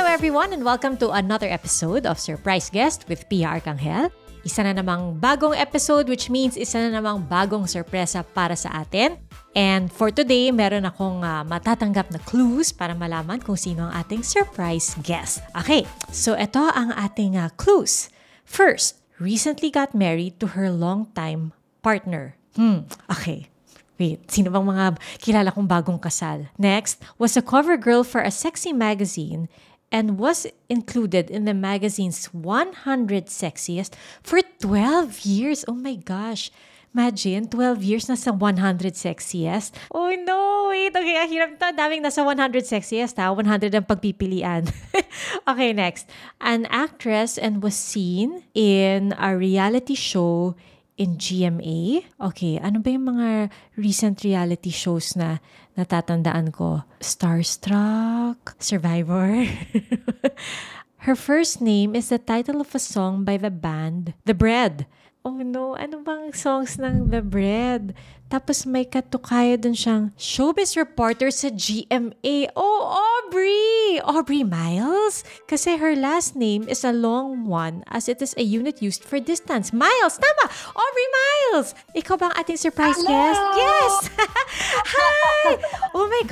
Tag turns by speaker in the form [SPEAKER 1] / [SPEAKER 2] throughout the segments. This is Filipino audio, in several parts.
[SPEAKER 1] Hello everyone and welcome to another episode of Surprise Guest with Pia Arcangel. Isa na namang bagong episode which means isa na namang bagong sorpresa para sa atin. And for today, meron akong uh, matatanggap na clues para malaman kung sino ang ating surprise guest. Okay, so ito ang ating uh, clues. First, recently got married to her longtime partner. Hmm, okay. Wait, sino bang mga kilala kong bagong kasal? Next, was a cover girl for a sexy magazine and was included in the magazine's 100 Sexiest for 12 years. Oh my gosh. Imagine, 12 years na sa 100 Sexiest. Oh no, wait. Okay, ang hirap to. Daming nasa 100 Sexiest ha. 100 ang pagpipilian. okay, next. An actress and was seen in a reality show in GMA. Okay, ano ba yung mga recent reality shows na natatandaan ko? Starstruck, Survivor. Her first name is the title of a song by the band The Bread. Oh no, ano bang songs ng The Bread? Tapos may katukaya dun siyang showbiz reporter sa GMA. Oh, Aubrey! Aubrey Miles? Kasi her last name is a long one as it is a unit used for distance. Miles! Tama! Aubrey Miles! Ikaw ba ang ating surprise
[SPEAKER 2] Hello!
[SPEAKER 1] guest? Yes! Hi!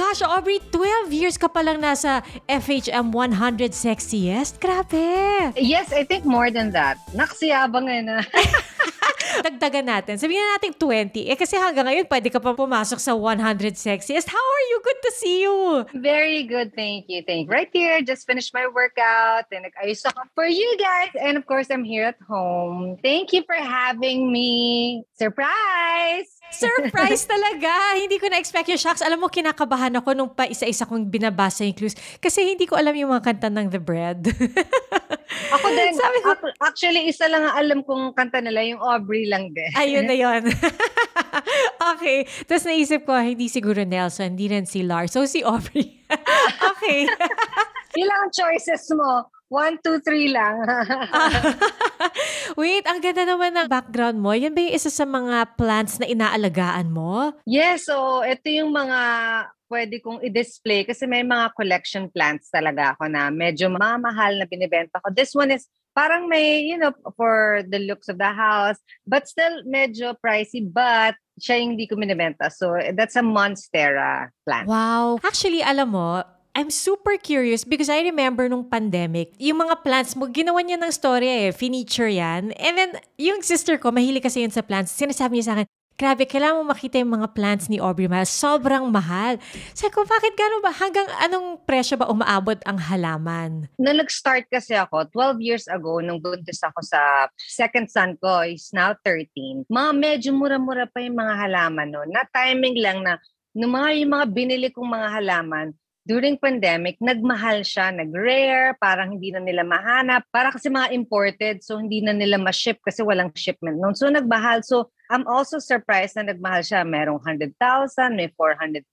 [SPEAKER 1] Gosh, Aubrey, 12 years ka palang nasa FHM 100 Sexiest. Grabe!
[SPEAKER 2] Yes, I think more than that. Naksiyabang eh na.
[SPEAKER 1] Dagdagan natin. Sabihin na natin 20. Eh kasi hanggang ngayon, pwede ka pa pumasok sa 100 Sexiest. How are you? Good to see you!
[SPEAKER 2] Very good, thank you, thank you. Right here, just finished my workout and nag-ayos ako for you guys. And of course, I'm here at home. Thank you for having me. Surprise!
[SPEAKER 1] Surprise talaga! hindi ko na-expect yung shocks. Alam mo, kinakabahan ako nung pa isa-isa kong binabasa yung clues kasi hindi ko alam yung mga kanta ng The Bread.
[SPEAKER 2] Ako din,
[SPEAKER 1] Sabi ko-
[SPEAKER 2] ac- actually, isa lang ang alam kong kanta nila, yung Aubrey lang din.
[SPEAKER 1] Ayun na yun. okay. Tapos naisip ko, hindi siguro Nelson, hindi rin si Lars. So, si Aubrey. okay.
[SPEAKER 2] Ilang choices mo? One, two, three lang.
[SPEAKER 1] Wait, ang ganda naman ng background mo. Yan ba yung isa sa mga plants na inaalagaan mo?
[SPEAKER 2] yes, so ito yung mga pwede kong i-display kasi may mga collection plants talaga ako na medyo mamahal na binibenta ko. This one is parang may, you know, for the looks of the house, but still medyo pricey, but siya yung hindi ko binibenta. So that's a Monstera plant.
[SPEAKER 1] Wow. Actually, alam mo, I'm super curious because I remember nung pandemic, yung mga plants mo, ginawa niya ng story eh, finiture yan. And then, yung sister ko, mahilig kasi yun sa plants. Sinasabi niya sa akin, grabe, kailangan mo makita yung mga plants ni Aubrey Miles. Sobrang mahal. Sabi ko, bakit gano'n ba? Hanggang anong presyo ba umaabot ang halaman?
[SPEAKER 2] Nung nag-start kasi ako, 12 years ago, nung buntis ako sa second son ko, is now 13. Mga medyo mura-mura pa yung mga halaman no. Na timing lang na, nung mga, yung mga binili kong mga halaman, during pandemic, nagmahal siya, nag-rare, parang hindi na nila mahanap. Para kasi mga imported, so hindi na nila ma-ship kasi walang shipment noon. So nagmahal. So I'm also surprised na nagmahal siya. Merong 100,000, may 400,000,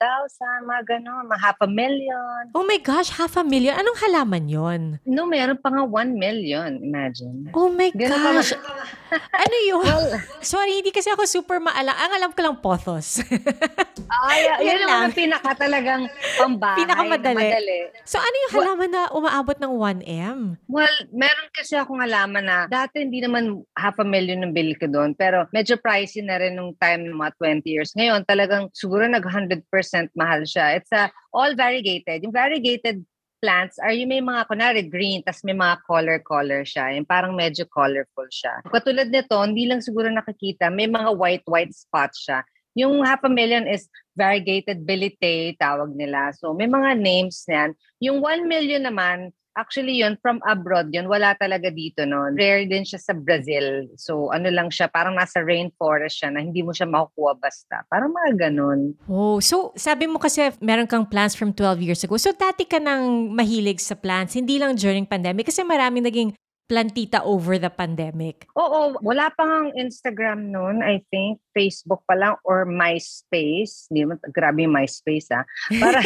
[SPEAKER 2] mga gano'n, mga half a million.
[SPEAKER 1] Oh my gosh, half a million. Anong halaman yon?
[SPEAKER 2] No, meron pa nga 1 million. Imagine.
[SPEAKER 1] Oh my
[SPEAKER 2] Ganun pa
[SPEAKER 1] gosh. ano yun?
[SPEAKER 2] Well,
[SPEAKER 1] Sorry, hindi kasi ako super maala. Ang alam ko lang pothos.
[SPEAKER 2] ay,
[SPEAKER 1] Yan
[SPEAKER 2] yun
[SPEAKER 1] lang.
[SPEAKER 2] ang pinaka talagang pambahay
[SPEAKER 1] Pinakamadali.
[SPEAKER 2] na madali.
[SPEAKER 1] so ano yung halaman na umaabot ng 1M?
[SPEAKER 2] Well, meron kasi akong alaman na dati hindi naman half a million ng bill ko doon, pero medyo pricey na rin nung time ng mga 20 years. Ngayon, talagang siguro nag 100% mahal siya. It's a all variegated. Yung variegated plants are yung may mga, kunwari, green, tas may mga color-color siya. Yung parang medyo colorful siya. Katulad nito, hindi lang siguro nakikita, may mga white-white spots siya. Yung half a million is variegated bilite, tawag nila. So, may mga names yan. Yung 1 million naman, actually yun, from abroad yun, wala talaga dito noon. Rare din siya sa Brazil. So, ano lang siya, parang nasa rainforest siya na hindi mo siya makukuha basta. Parang mga ganun.
[SPEAKER 1] Oh, so sabi mo kasi meron kang plants from 12 years ago. So dati ka nang mahilig sa plants, hindi lang during pandemic kasi marami naging plantita over the pandemic.
[SPEAKER 2] Oo, wala pa nga Instagram noon, I think. Facebook pa lang or MySpace. Hindi mo, grabe yung MySpace ah. Para,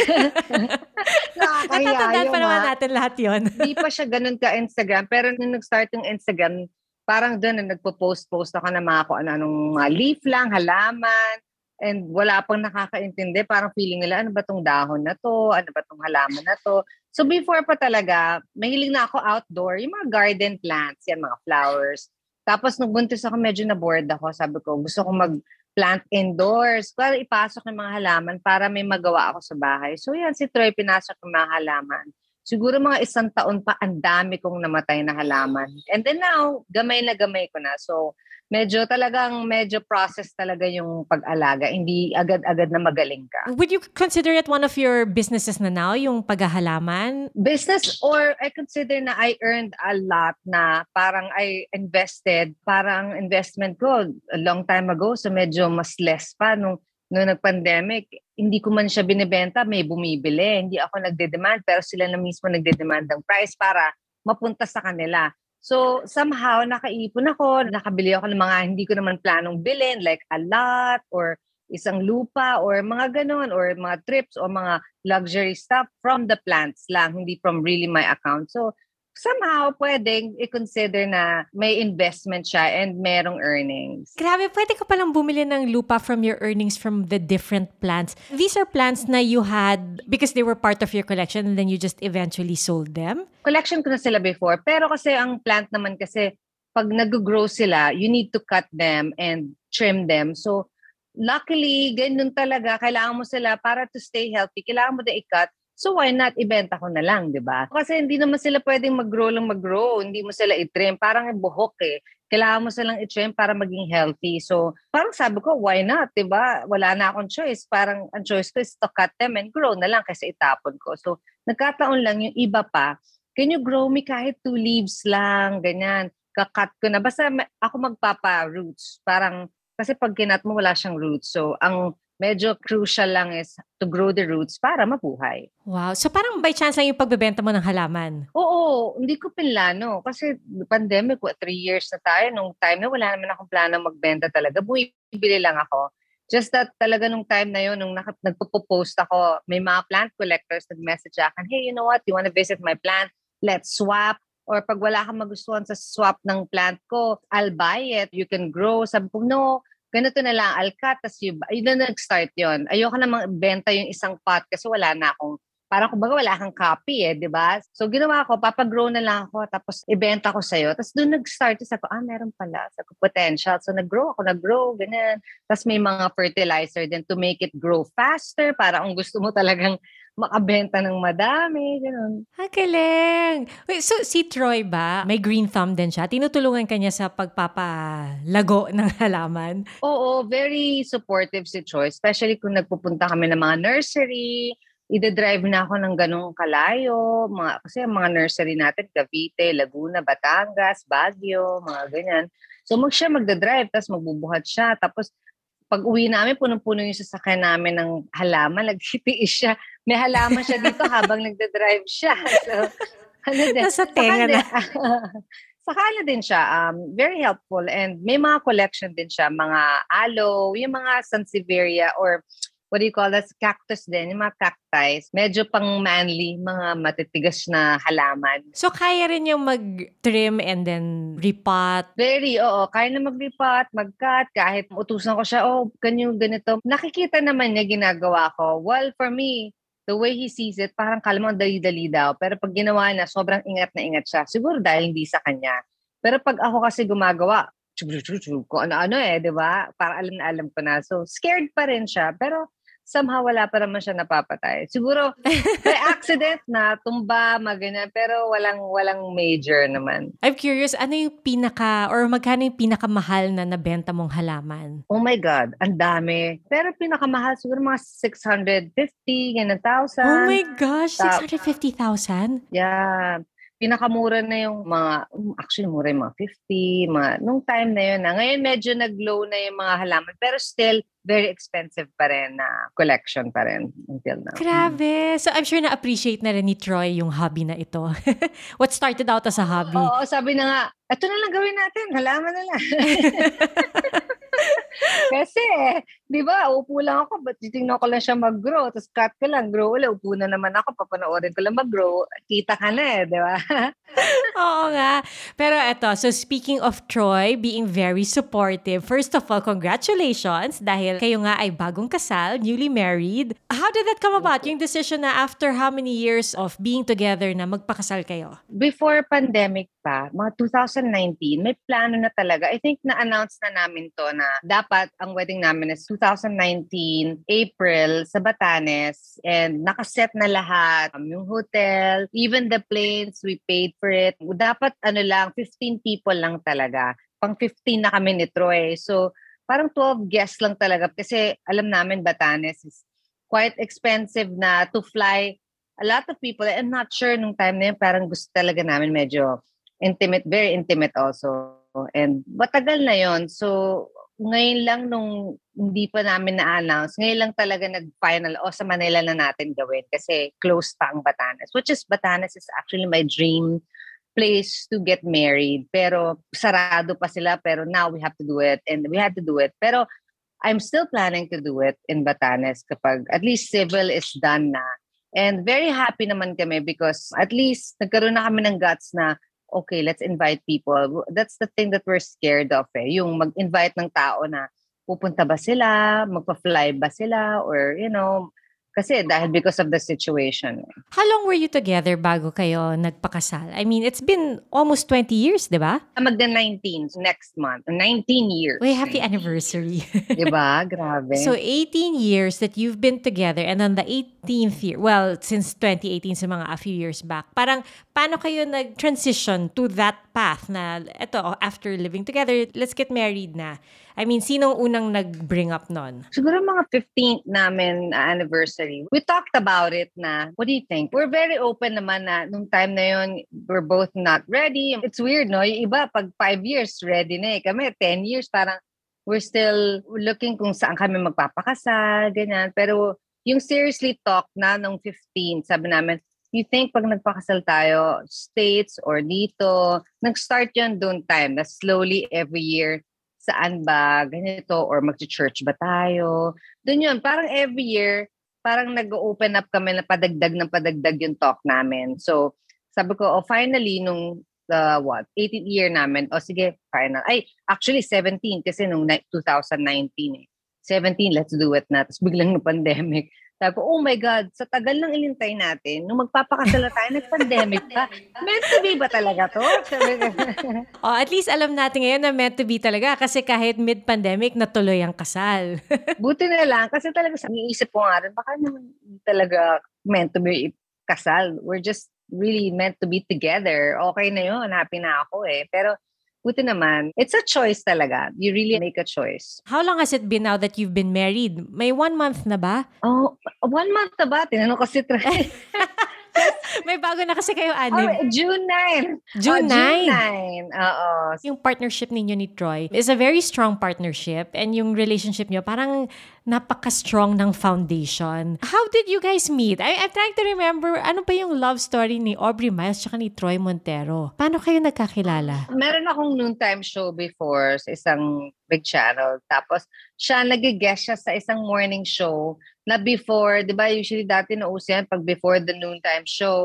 [SPEAKER 1] Natatandaan pa naman natin lahat yon.
[SPEAKER 2] Hindi pa siya ganun ka-Instagram. Pero nung nag-start yung Instagram, parang doon na nagpo-post-post ako ng mga kung ano-anong mga leaf lang, halaman. And wala pang nakakaintindi. Parang feeling nila, ano ba tong dahon na to? Ano ba tong halaman na to? So before pa talaga, mahiling na ako outdoor, yung mga garden plants, yan mga flowers. Tapos nung buntis ako, medyo na-bored ako. Sabi ko, gusto ko mag-plant indoors. Para ipasok yung mga halaman para may magawa ako sa bahay. So yan, si Troy pinasok yung mga halaman siguro mga isang taon pa, ang dami kong namatay na halaman. And then now, gamay na gamay ko na. So, medyo talagang medyo process talaga yung pag-alaga. Hindi agad-agad na magaling ka.
[SPEAKER 1] Would you consider it one of your businesses na now, yung paghahalaman?
[SPEAKER 2] Business or I consider na I earned a lot na parang I invested. Parang investment ko a long time ago. So medyo mas less pa nung no nag-pandemic, hindi ko man siya binibenta, may bumibili. Hindi ako nagde-demand, pero sila na mismo nagde-demand ng price para mapunta sa kanila. So, somehow, nakaipon ako, nakabili ako ng mga hindi ko naman planong bilhin, like a lot, or isang lupa, or mga ganon, or mga trips, or mga luxury stuff from the plants lang, hindi from really my account. So, somehow pwedeng i-consider na may investment siya and merong earnings.
[SPEAKER 1] Grabe, pwede ka palang bumili ng lupa from your earnings from the different plants. These are plants na you had because they were part of your collection and then you just eventually sold them?
[SPEAKER 2] Collection ko na sila before. Pero kasi ang plant naman kasi pag nag-grow sila, you need to cut them and trim them. So, luckily, ganun talaga. Kailangan mo sila para to stay healthy. Kailangan mo na i-cut So why not ibenta ko na lang, 'di ba? Kasi hindi naman sila pwedeng mag-grow lang mag-grow, hindi mo sila i-trim, parang buhok eh. Kailangan mo silang i-trim para maging healthy. So, parang sabi ko, why not, 'di ba? Wala na akong choice. Parang ang choice ko is to cut them and grow na lang kasi itapon ko. So, nagkataon lang yung iba pa, can you grow me kahit two leaves lang, ganyan. Kakat ko na. Basta ako magpapa-roots. Parang, kasi pag kinat mo, wala siyang roots. So, ang medyo crucial lang is to grow the roots para mabuhay.
[SPEAKER 1] Wow. So parang by chance lang yung pagbebenta mo ng halaman?
[SPEAKER 2] Oo. Hindi ko pinlano. Kasi pandemic, what, three years na tayo. Nung time na wala naman akong plano magbenta talaga. Bumibili lang ako. Just that talaga nung time na yun, nung nagpo-post ako, may mga plant collectors nag-message akin, hey, you know what? You want to visit my plant? Let's swap or pag wala kang magustuhan sa swap ng plant ko, I'll buy it. You can grow. Sabi ko, no, ganito na lang, alkat, tas yung, yun na nag-start yun. Ayoko na benta yung isang pot kasi wala na akong, parang kumbaga wala kang copy eh, di ba? So ginawa ko, papagrow na lang ako, tapos ibenta ko sa'yo. Tapos doon nag-start, sa ko, ah, meron pala, sa ko, potential. So nag-grow ako, nag-grow, ganyan. Tapos may mga fertilizer din to make it grow faster, para kung gusto mo talagang makabenta ng madami, ganun.
[SPEAKER 1] Ha, galing! Wait, so si Troy ba, may green thumb din siya? Tinutulungan ka niya sa pagpapalago ng halaman?
[SPEAKER 2] Oo, very supportive si Troy, especially kung nagpupunta kami ng mga nursery, ide-drive na ako ng ganong kalayo, mga, kasi ang mga nursery natin, Cavite, Laguna, Batangas, Baguio, mga ganyan. So mag siya magda-drive, tapos magbubuhat siya, tapos pag uwi namin, punong-puno yung sasakyan namin ng halaman. Nagtitiis siya. May halaman siya dito habang nagda-drive siya. So,
[SPEAKER 1] ano din. Nasa tenga na.
[SPEAKER 2] Saka ano din siya, um, very helpful. And may mga collection din siya, mga aloe, yung mga sansevieria or what do you call this? Cactus din, yung mga cacti. Medyo pang manly, mga matitigas na halaman.
[SPEAKER 1] So, kaya rin yung mag-trim and then repot?
[SPEAKER 2] Very, oo. Kaya na mag-repot, mag-cut, kahit utusan ko siya, oh, ganyan ganito. Nakikita naman niya ginagawa ko. Well, for me, the way he sees it, parang kalamang dali-dali daw. Pero pag ginawa niya, sobrang ingat na ingat siya. Siguro dahil hindi sa kanya. Pero pag ako kasi gumagawa, kung ano-ano eh, di ba? Para alam na alam ko na. So, scared pa rin siya. Pero somehow wala pa naman siya napapatay. Siguro by accident na tumba, maganyan, pero walang walang major naman.
[SPEAKER 1] I'm curious, ano yung pinaka or magkano yung pinakamahal na nabenta mong halaman?
[SPEAKER 2] Oh my God, ang dami. Pero pinakamahal siguro mga 650, ganyan, 1,000.
[SPEAKER 1] Oh my gosh, 650,000?
[SPEAKER 2] Yeah pinakamura na yung mga, actually mura yung mga 50, mga, nung time na yun na. Ngayon medyo nag-low na yung mga halaman, pero still very expensive pa rin na collection pa rin until now.
[SPEAKER 1] Grabe! So I'm sure na-appreciate na rin ni Troy yung hobby na ito. What started out as a hobby?
[SPEAKER 2] Oo, sabi na nga, ito na lang gawin natin, halaman na lang. Kasi, di ba, upo lang ako, but titignan ko lang siya mag-grow, tapos cut ko lang, grow ulit, upo na naman ako, papanoorin ko lang mag-grow, kita ka na eh, di ba?
[SPEAKER 1] Oo nga. Pero eto, so speaking of Troy being very supportive, first of all, congratulations dahil kayo nga ay bagong kasal, newly married. How did that come about? Yung decision na after how many years of being together na magpakasal kayo?
[SPEAKER 2] Before pandemic pa, mga 2019, may plano na talaga. I think na-announce na namin to na dapat ang wedding namin is 2019, April sa Batanes and nakaset na lahat. Um, yung hotel, even the planes, we paid for it. Dapat ano lang, 15 people lang talaga. Pang 15 na kami ni Troy. So, parang 12 guests lang talaga kasi alam namin Batanes is quite expensive na to fly a lot of people. I'm not sure nung time na yun, parang gusto talaga namin medyo intimate, very intimate also. And matagal na yon So, ngayon lang nung hindi pa namin na-announce, ngayon lang talaga nag-final, o oh, sa Manila na natin gawin kasi close pa ang Batanes. Which is, Batanes is actually my dream place to get married. Pero sarado pa sila, pero now we have to do it and we had to do it. Pero I'm still planning to do it in Batanes kapag at least civil is done na. And very happy naman kami because at least nagkaroon na kami ng guts na okay, let's invite people. That's the thing that we're scared of eh. Yung mag-invite ng tao na pupunta ba sila, magpa-fly ba sila, or you know, kasi dahil because of the situation.
[SPEAKER 1] How long were you together bago kayo nagpakasal? I mean, it's been almost 20 years, di ba?
[SPEAKER 2] Magda 19 next month. 19 years.
[SPEAKER 1] We have the anniversary.
[SPEAKER 2] di ba? Grabe.
[SPEAKER 1] So 18 years that you've been together and on the 18th year, well, since 2018 sa mga a few years back, parang paano kayo nag-transition to that path na eto, after living together, let's get married na. I mean, sinong unang nag-bring up nun?
[SPEAKER 2] Siguro mga 15th namin anniversary. We talked about it na, what do you think? We're very open naman na nung time na yun, we're both not ready. It's weird, no? Yung iba, pag 5 years, ready na eh. Kami, 10 years, parang we're still looking kung saan kami magpapakasal, ganyan. Pero yung seriously talk na nung 15, sabi namin, you think pag nagpakasal tayo, states or dito, nag-start yun doon time na slowly every year saan ba, ganito, or mag-church ba tayo. Doon yun, parang every year, parang nag-open up kami na padagdag ng padagdag yung talk namin. So, sabi ko, oh, finally, nung uh, what, 18th year namin, oh sige, final. Ay, actually 17 kasi nung 2019 eh. 17, let's do it na. Tapos biglang ng pandemic. Sabi ko, oh my God, sa tagal ng ilintay natin, nung magpapakasala tayo, nag-pandemic pa. Meant to be ba talaga to?
[SPEAKER 1] oh, at least alam natin ngayon na meant to be talaga kasi kahit mid-pandemic, natuloy ang kasal.
[SPEAKER 2] Buti na lang kasi talaga sa iisip ko nga rin, baka naman talaga meant to be kasal. We're just really meant to be together. Okay na yun, happy na ako eh. Pero buti naman, it's a choice talaga. You really make a choice.
[SPEAKER 1] How long has it been now that you've been married? May one month na ba?
[SPEAKER 2] Oh, one month na ba? Tinanong ko si Trey.
[SPEAKER 1] May bago na kasi kayo,
[SPEAKER 2] Anim. Oh, June 9.
[SPEAKER 1] June oh, 9?
[SPEAKER 2] June 9. Oo.
[SPEAKER 1] Yung partnership ninyo ni Troy is a very strong partnership and yung relationship nyo parang napaka-strong ng foundation. How did you guys meet? I, I'm trying to remember, ano ba yung love story ni Aubrey Miles tsaka ni Troy Montero? Paano kayo nagkakilala?
[SPEAKER 2] Meron akong noontime show before sa isang big channel. Tapos, siya, nag-guest siya sa isang morning show na before, di ba, usually dati nauso yan, pag before the noontime show,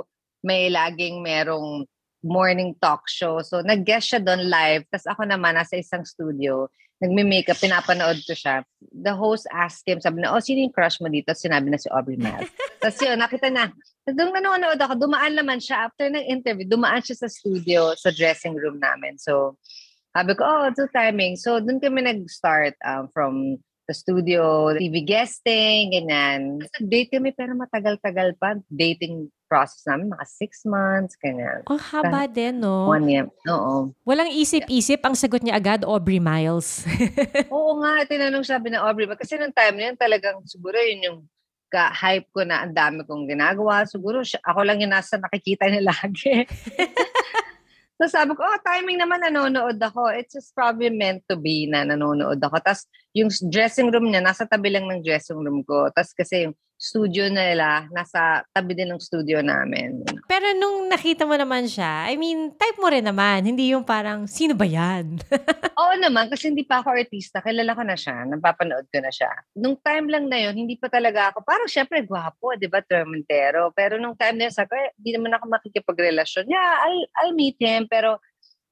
[SPEAKER 2] may laging merong morning talk show. So, nag-guest siya doon live. Tapos ako naman, nasa isang studio, nagme-makeup, pinapanood ko siya. The host asked him, sabi na, oh, sino yung crush mo dito? Sinabi na si Aubrey Miles. Tapos yun, nakita na. Doon nanonood ako, dumaan naman siya. After ng interview, dumaan siya sa studio, sa dressing room namin. So, sabi ko, oh, it's a timing. So, doon kami nag-start um, from sa studio, TV guesting, ganyan. Date kami pero matagal-tagal pa. Dating process namin, mga six months, ganyan.
[SPEAKER 1] Ang oh, haba din, no?
[SPEAKER 2] One year, oo.
[SPEAKER 1] Walang isip-isip, ang sagot niya agad, Aubrey Miles.
[SPEAKER 2] oo nga, tinanong sabi ng Aubrey, kasi nung time na yun, talagang siguro yun yung ka-hype ko na ang dami kong ginagawa. Siguro siya, ako lang yung nasa nakikita niya lagi. So sabi ko, oh, timing naman nanonood ako. It's just probably meant to be na nanonood ako. Tapos yung dressing room niya, nasa tabi lang ng dressing room ko. Tapos kasi yung studio nila, nasa tabi din ng studio namin.
[SPEAKER 1] Pero nung nakita mo naman siya, I mean, type mo rin naman. Hindi yung parang, sino ba yan?
[SPEAKER 2] Oo naman, kasi hindi pa ako artista. Kilala ko na siya. Napapanood ko na siya. Nung time lang na yun, hindi pa talaga ako, parang syempre gwapo, di ba, Tormentero. Pero nung time na yun, sabi ko, eh, hindi naman ako makikipagrelasyon. Yeah, I'll, I'll meet him, pero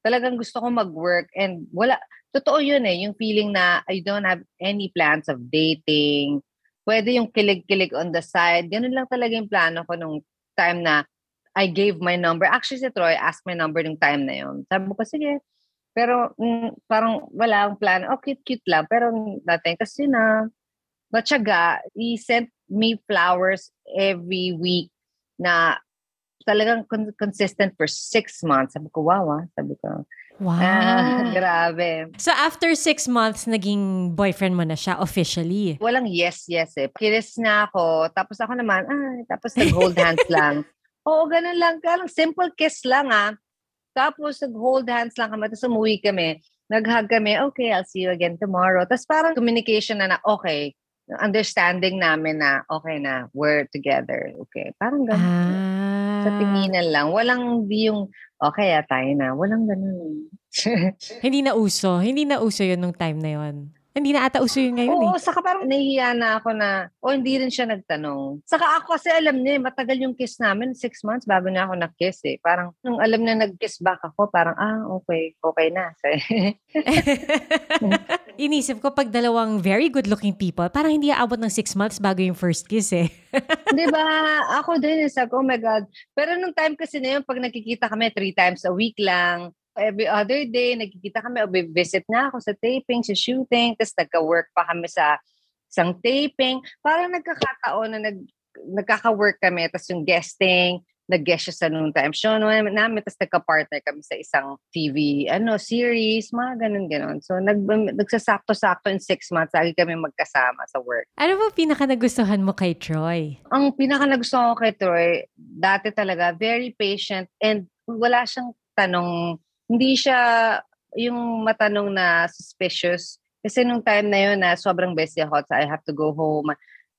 [SPEAKER 2] talagang gusto ko mag-work and wala, totoo yun eh, yung feeling na I don't have any plans of dating, pwede yung kilig-kilig on the side. Ganun lang talaga yung plano ko nung time na I gave my number. Actually, si Troy asked my number nung time na yun. Sabi ko, sige. Pero mm, parang wala akong plan. Oh, cute-cute lang. Pero natin kasi na matyaga, he sent me flowers every week na talagang con- consistent for six months. Sabi ko, wow, ah. Sabi ko,
[SPEAKER 1] Wow.
[SPEAKER 2] ah, grabe.
[SPEAKER 1] So after six months, naging boyfriend mo na siya officially.
[SPEAKER 2] Walang yes, yes eh. Kinis niya ako. Tapos ako naman, ah, tapos nag-hold hands lang. Oo, ganun lang. Kaya lang, simple kiss lang ah. Tapos nag-hold hands lang kami. Tapos umuwi kami. Nag-hug kami. Okay, I'll see you again tomorrow. Tapos parang communication na na, okay. Understanding namin na, okay na, we're together. Okay. Parang ganun.
[SPEAKER 1] Ah.
[SPEAKER 2] Sa tinginan lang. Walang di yung, okay ah, tayo na. Walang ganun.
[SPEAKER 1] Hindi na uso. Hindi na uso yun nung time na yun. Hindi na ata uso yun ngayon
[SPEAKER 2] Oo,
[SPEAKER 1] eh.
[SPEAKER 2] saka parang nahihiya na ako na, o hindi rin siya nagtanong. Saka ako kasi alam niya, eh, matagal yung kiss namin, six months bago niya ako nag-kiss eh. Parang nung alam na nag-kiss back ako, parang, ah, okay, okay na.
[SPEAKER 1] Inisip ko pag dalawang very good looking people, parang hindi aabot ng six months bago yung first kiss eh.
[SPEAKER 2] Di ba? Ako din, eh, sabi ko, oh my God. Pero nung time kasi na yun, pag nakikita kami three times a week lang, every other day, nagkikita kami, o visit na ako sa taping, sa shooting, tapos nagka-work pa kami sa isang taping. Parang nagkakataon na nag, nagkaka-work kami, tapos yung guesting, nag-guest siya sa noon time show namin, tapos nagka-partner kami sa isang TV ano series, mga ganun-ganon. So, nag, nagsasakto-sakto in six months, lagi kami magkasama sa work.
[SPEAKER 1] Ano ba pinaka nagustuhan mo kay Troy?
[SPEAKER 2] Ang pinaka nagustuhan ko kay Troy, dati talaga, very patient and wala siyang tanong hindi siya yung matanong na suspicious. Kasi nung time na yun na sobrang busy ako, so I have to go home.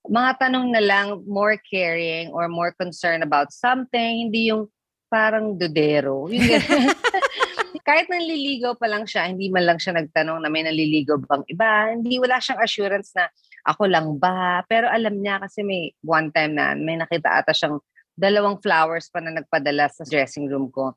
[SPEAKER 2] Mga tanong na lang, more caring or more concerned about something, hindi yung parang dudero. Yung Kahit nanliligaw pa lang siya, hindi man lang siya nagtanong na may naliligaw bang iba. Hindi, wala siyang assurance na ako lang ba. Pero alam niya kasi may one time na may nakita ata siyang dalawang flowers pa na nagpadala sa dressing room ko.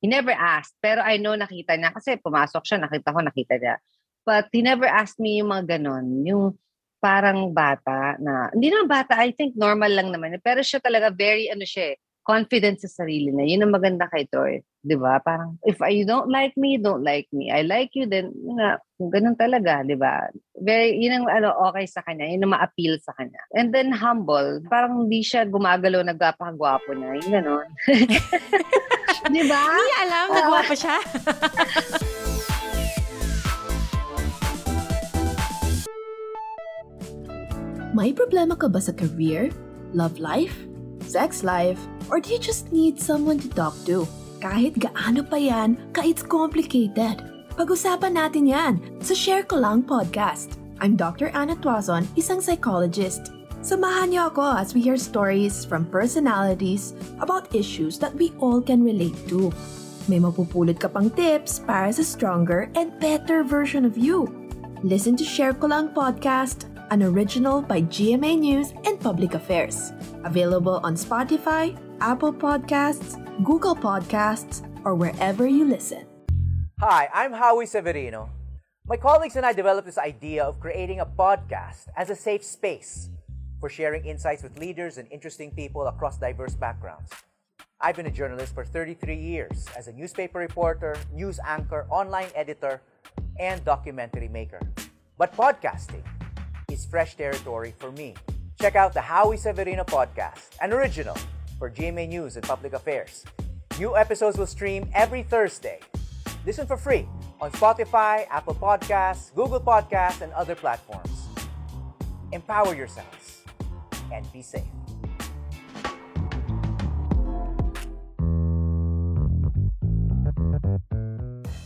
[SPEAKER 2] He never asked, pero I know nakita niya kasi pumasok siya, nakita ko, nakita niya. But he never asked me yung mga ganon, yung parang bata na, hindi naman bata, I think normal lang naman. Pero siya talaga very, ano siya, eh, confident sa sarili na. Yun ang maganda kay Toy. Di ba? Parang, if you don't like me, don't like me. I like you, then, yun nga, ganun talaga, di ba? Very, yun ang ano, okay sa kanya. Yun ang ma-appeal sa kanya. And then, humble. Parang hindi siya gumagalaw, nagpapakagwapo na. Yung ganun. di ba?
[SPEAKER 1] Hindi alam, nagwapo siya.
[SPEAKER 3] May problema ka ba sa career, love life, sex life, or do you just need someone to talk to? Kahit gaano pa yan, ka it's complicated. Pag-usapan natin yan sa Share Ko Lang podcast. I'm Dr. Anna Tuazon, isang psychologist. Samahan niyo ako as we hear stories from personalities about issues that we all can relate to. May mapupulot ka pang tips para sa stronger and better version of you. Listen to Share Ko Lang podcast, an original by GMA News and Public Affairs. Available on Spotify, Apple Podcasts, Google Podcasts, or wherever you listen.
[SPEAKER 4] Hi, I'm Howie Severino. My colleagues and I developed this idea of creating a podcast as a safe space for sharing insights with leaders and interesting people across diverse backgrounds. I've been a journalist for 33 years as a newspaper reporter, news anchor, online editor, and documentary maker. But podcasting is fresh territory for me. Check out the Howie Severino podcast, an original for GMA News and Public Affairs. New episodes will stream every Thursday. Listen for free on Spotify, Apple Podcasts, Google Podcasts, and other platforms. Empower yourselves and be safe.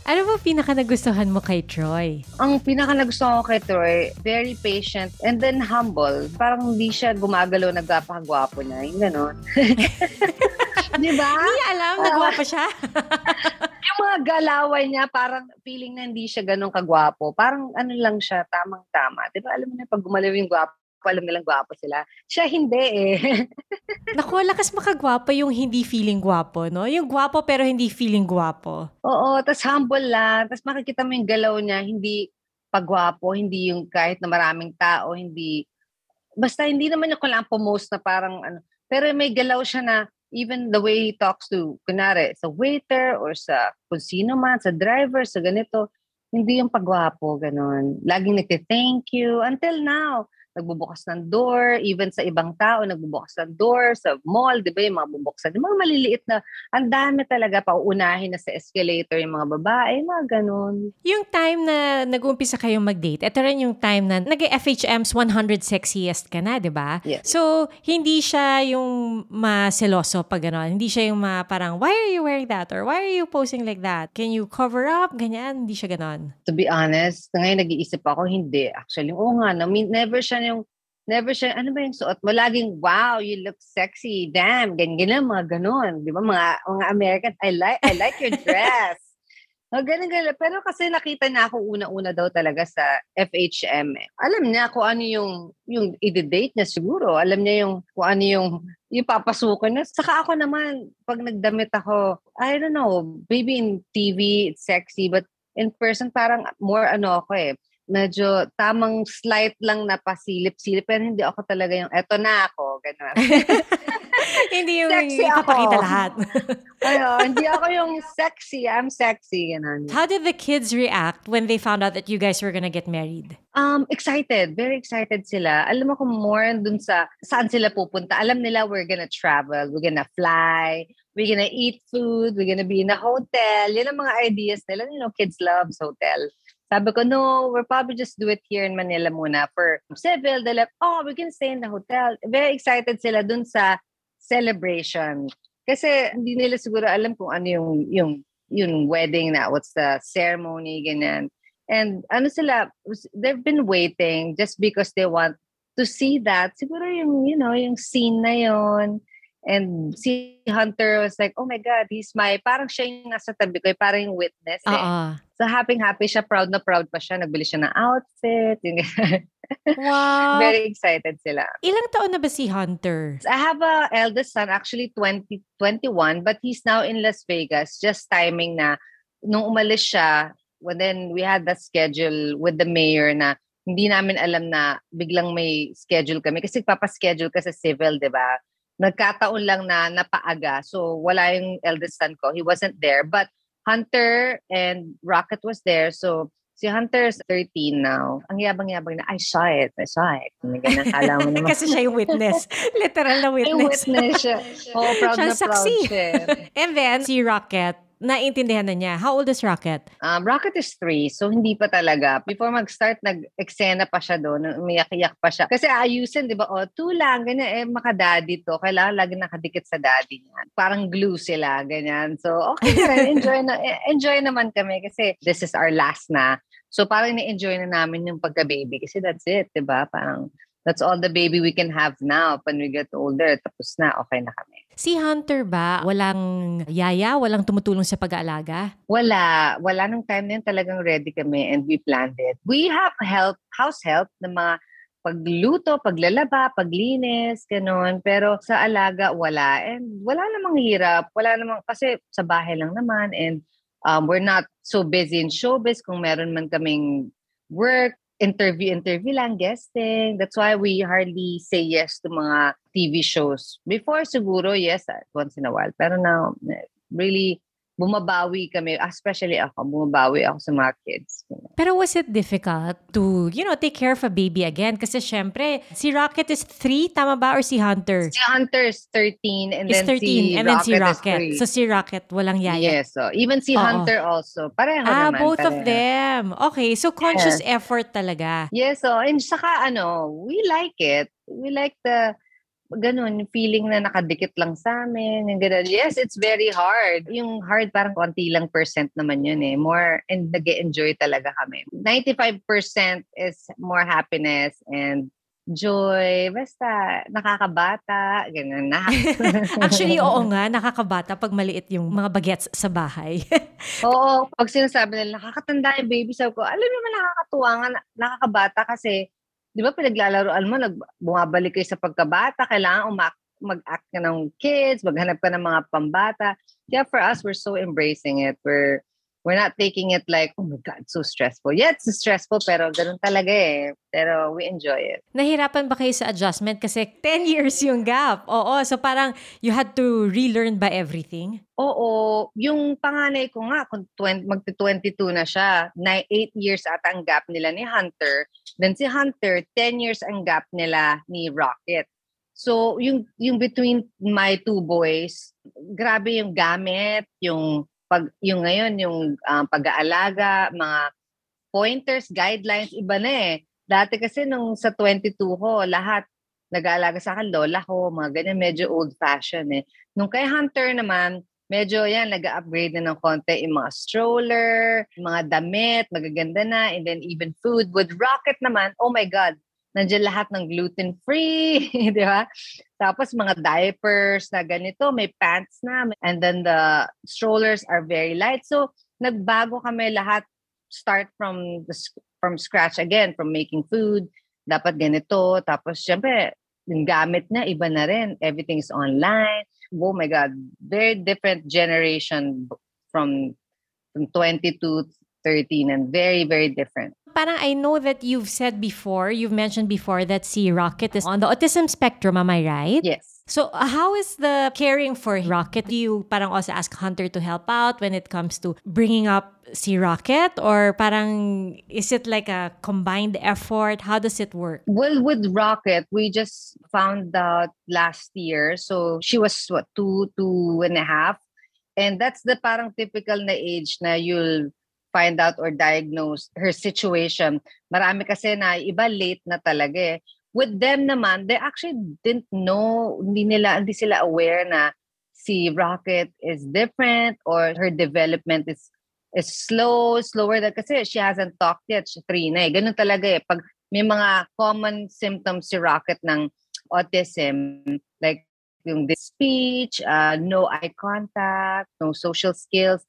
[SPEAKER 1] Ano ba pinaka nagustuhan mo kay Troy?
[SPEAKER 2] Ang pinaka nagustuhan ko kay Troy, very patient and then humble. Parang hindi siya gumagalaw nagpapakagwapo niya. Yung ganon. Di ba?
[SPEAKER 1] Hindi alam, nagwapo siya.
[SPEAKER 2] Yung mga galaway niya, parang feeling na hindi siya ganun kagwapo. Parang ano lang siya, tamang-tama. Di ba? Alam mo na, pag gumalaw yung gwapo, alam nilang gwapo sila. Siya hindi eh.
[SPEAKER 1] Naku, lakas makagwapo yung hindi feeling gwapo, no? Yung gwapo pero hindi feeling gwapo.
[SPEAKER 2] Oo, tas humble lang. Tas makikita mo yung galaw niya, hindi pagwapo, hindi yung kahit na maraming tao, hindi... Basta hindi naman yung kailangan pumost na parang ano. Pero may galaw siya na even the way he talks to, kunwari, sa waiter or sa kung sino man, sa driver, sa ganito, hindi yung pagwapo, ganun. Laging nagte-thank you. Until now, nagbubukas ng door, even sa ibang tao, nagbubukas ng door, sa mall, di ba, yung mga bubuksan. Yung mga maliliit na, ang dami talaga, pauunahin na sa escalator yung mga babae, mga ganun.
[SPEAKER 1] Yung time na nag-uumpisa kayong mag-date, ito rin yung time na nag-FHM's 100 Sexiest ka na, di ba?
[SPEAKER 2] Yes.
[SPEAKER 1] So, hindi siya yung maseloso pag gano'n. Hindi siya yung ma parang, why are you wearing that? Or why are you posing like that? Can you cover up? Ganyan. Hindi siya gano'n.
[SPEAKER 2] To be honest, ngayon nag-iisip ako, hindi. Actually, oo nga, no, never siya yung never siya, ano ba yung suot mo? Laging, wow, you look sexy. Damn, ganyan, mga ganun. Di ba? Mga, mga American, I like, I like your dress. Oh, ganun, ganun. Pero kasi nakita na ako una-una daw talaga sa FHM. Eh. Alam niya kung ano yung, yung i-date niya siguro. Alam niya yung kung ano yung, yung papasukan niya. Saka ako naman, pag nagdamit ako, I don't know, maybe in TV, it's sexy, but in person, parang more ano ako eh medyo tamang slight lang na pasilip-silip pero hindi ako talaga yung eto na ako ganun.
[SPEAKER 1] hindi yung
[SPEAKER 2] Sexy
[SPEAKER 1] ipapakita
[SPEAKER 2] ako.
[SPEAKER 1] lahat.
[SPEAKER 2] Ayun, hindi ako yung sexy, I'm sexy ganun.
[SPEAKER 1] How did the kids react when they found out that you guys were gonna get married?
[SPEAKER 2] Um, excited, very excited sila. Alam mo kung more dun sa saan sila pupunta. Alam nila we're gonna travel, we're gonna fly, we're gonna eat food, we're gonna be in a hotel. Yan ang mga ideas nila. You know, kids loves hotel. Sabi ko, no, we'll probably just do it here in Manila muna for civil. They're like, oh, we can stay in the hotel. Very excited sila dun sa celebration. Kasi hindi nila siguro alam kung ano yung, yung, yung wedding na, what's the ceremony, ganyan. And ano sila, they've been waiting just because they want to see that. Siguro yung, you know, yung scene na yon And si Hunter was like, oh my God, he's my, parang siya yung nasa tabi ko, parang yung witness eh.
[SPEAKER 1] Oo.
[SPEAKER 2] So happy-happy siya, proud na proud pa siya. Nagbili siya ng outfit. Yung
[SPEAKER 1] Wow.
[SPEAKER 2] Very excited sila.
[SPEAKER 1] Ilang taon na ba si Hunter?
[SPEAKER 2] I have a eldest son, actually 20, 21, but he's now in Las Vegas. Just timing na, nung umalis siya, well, then we had that schedule with the mayor na hindi namin alam na biglang may schedule kami. Kasi papaschedule ka sa civil, di ba? Nagkataon lang na napaaga. So wala yung eldest son ko. He wasn't there. But Hunter and Rocket was there. So si Hunter is 13 now. Ang yabang-yabang na, I saw it. I saw it. May ganun, kala mo naman.
[SPEAKER 1] Kasi siya yung witness. Literal na
[SPEAKER 2] Yung
[SPEAKER 1] witness.
[SPEAKER 2] witness siya. Oh, proud
[SPEAKER 1] Siya
[SPEAKER 2] na proud
[SPEAKER 1] saksi.
[SPEAKER 2] siya.
[SPEAKER 1] And then, si Rocket, naintindihan na niya. How old is Rocket?
[SPEAKER 2] Um, Rocket is three, so hindi pa talaga. Before mag-start, nag-eksena pa siya doon, umiyak-iyak pa siya. Kasi ayusin, di ba? O, two lang, ganyan, eh, maka-daddy to. Kailangan lagi nakadikit sa daddy niya. Parang glue sila, ganyan. So, okay na rin. Enjoy, na, eh, enjoy naman kami kasi this is our last na. So, parang ni-enjoy na namin yung pagka-baby kasi that's it, di ba? Parang, that's all the baby we can have now. When we get older, tapos na, okay na kami.
[SPEAKER 1] Si Hunter ba, walang yaya, walang tumutulong sa pag-aalaga?
[SPEAKER 2] Wala. Wala nung time na yun talagang ready kami and we planned it. We have help, house help ng mga pagluto, paglalaba, paglinis, ganun. Pero sa alaga, wala. And wala namang hirap. Wala namang, kasi sa bahay lang naman. And um, we're not so busy in showbiz kung meron man kaming work, interview, interview lang, guesting. That's why we hardly say yes to mga TV shows. Before siguro, yes, once in a while. Pero now, eh, really, bumabawi kami, especially ako, bumabawi ako sa mga kids.
[SPEAKER 1] Pero was it difficult to, you know, take care of a baby again? Kasi syempre, si Rocket is 3, tama ba? Or si Hunter?
[SPEAKER 2] Si Hunter is 13 and
[SPEAKER 1] is
[SPEAKER 2] then
[SPEAKER 1] 13
[SPEAKER 2] si
[SPEAKER 1] and then
[SPEAKER 2] Rocket
[SPEAKER 1] si Rocket.
[SPEAKER 2] is 3.
[SPEAKER 1] So si Rocket, walang yaya.
[SPEAKER 2] Yes, so even si
[SPEAKER 1] Oo.
[SPEAKER 2] Hunter also. Pareho
[SPEAKER 1] ah,
[SPEAKER 2] naman.
[SPEAKER 1] both of
[SPEAKER 2] pareho.
[SPEAKER 1] them. Okay, so conscious effort talaga.
[SPEAKER 2] Yes, so and saka ano, we like it. We like the ganun, yung feeling na nakadikit lang sa amin, yung ganun. Yes, it's very hard. Yung hard, parang konti lang percent naman yun eh. More, and nag enjoy talaga kami. 95% is more happiness and joy, basta nakakabata, ganun na.
[SPEAKER 1] Actually, oo nga, nakakabata pag maliit yung mga bagets sa bahay.
[SPEAKER 2] oo, pag sinasabi nila, nakakatanda yung baby, sabi ko, alam naman nakakatuwa nga, nakakabata kasi di ba pinaglalaroan mo, nag, bumabalik kayo sa pagkabata, kailangan umak mag-act ka ng kids, maghanap ka ng mga pambata. Kaya for us, we're so embracing it. We're we're not taking it like, oh my God, so stressful. Yeah, it's stressful, pero ganun talaga eh. Pero we enjoy it.
[SPEAKER 1] Nahirapan ba kayo sa adjustment? Kasi 10 years yung gap. Oo, so parang you had to relearn ba everything?
[SPEAKER 2] Oo, yung panganay ko nga, kung 20, magti-22 na siya, na 8 years at ang gap nila ni Hunter. Then si Hunter, 10 years ang gap nila ni Rocket. So, yung, yung between my two boys, grabe yung gamit, yung pag yung ngayon yung uh, pag-aalaga, mga pointers, guidelines iba na eh. Dati kasi nung sa 22 ko, lahat nag-aalaga sa akin, lola ko, mga ganyan, medyo old-fashioned eh. Nung kay Hunter naman, medyo yan, nag-upgrade na ng konti yung mga stroller, mga damit, magaganda na, and then even food. With Rocket naman, oh my God, nandiyan lahat ng gluten-free, di ba? Tapos mga diapers na ganito, may pants na, and then the strollers are very light. So, nagbago kami lahat start from the from scratch again, from making food, dapat ganito. Tapos, syempre, yung gamit na, iba na rin. Everything's online. Oh my God, very different generation from, from 20 to 13 and very, very different
[SPEAKER 1] parang I know that you've said before, you've mentioned before that si Rocket is on the autism spectrum, am I right?
[SPEAKER 2] Yes.
[SPEAKER 1] So how is the caring for Rocket? Do you parang also ask Hunter to help out when it comes to bringing up si Rocket? Or parang is it like a combined effort? How does it work?
[SPEAKER 2] Well, with Rocket, we just found out last year. So she was what, two, two and a half. And that's the parang typical na age na you'll find out or diagnose her situation. Marami kasi na iba late na talaga eh. With them naman, they actually didn't know, hindi nila, hindi sila aware na si Rocket is different or her development is is slow, slower than kasi she hasn't talked yet, she's three na eh. Ganun talaga eh. Pag may mga common symptoms si Rocket ng autism, like yung speech, uh, no eye contact, no social skills,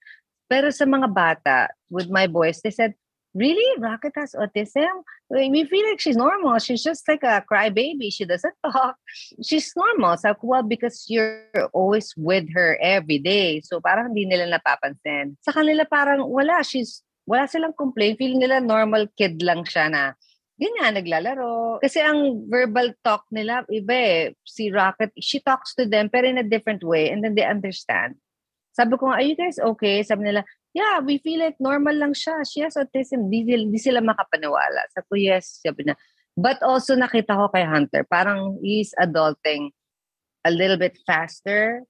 [SPEAKER 2] pero sa mga bata, with my boys, they said, really? Rocket has autism? We feel like she's normal. She's just like a crybaby. She doesn't talk. She's normal. So, well, because you're always with her every day. So, parang hindi nila napapansin. Sa kanila parang wala. She's, wala silang complaint. Feeling nila normal kid lang siya na yun nga, naglalaro. Kasi ang verbal talk nila, iba eh. Si Rocket, she talks to them pero in a different way and then they understand. Sabi ko are you guys okay? Sabi nila, yeah, we feel like normal lang siya. She has autism. Di, di sila makapaniwala. Sabi ko, yes. Sabi na. But also nakita ko kay Hunter, parang he's adulting a little bit faster,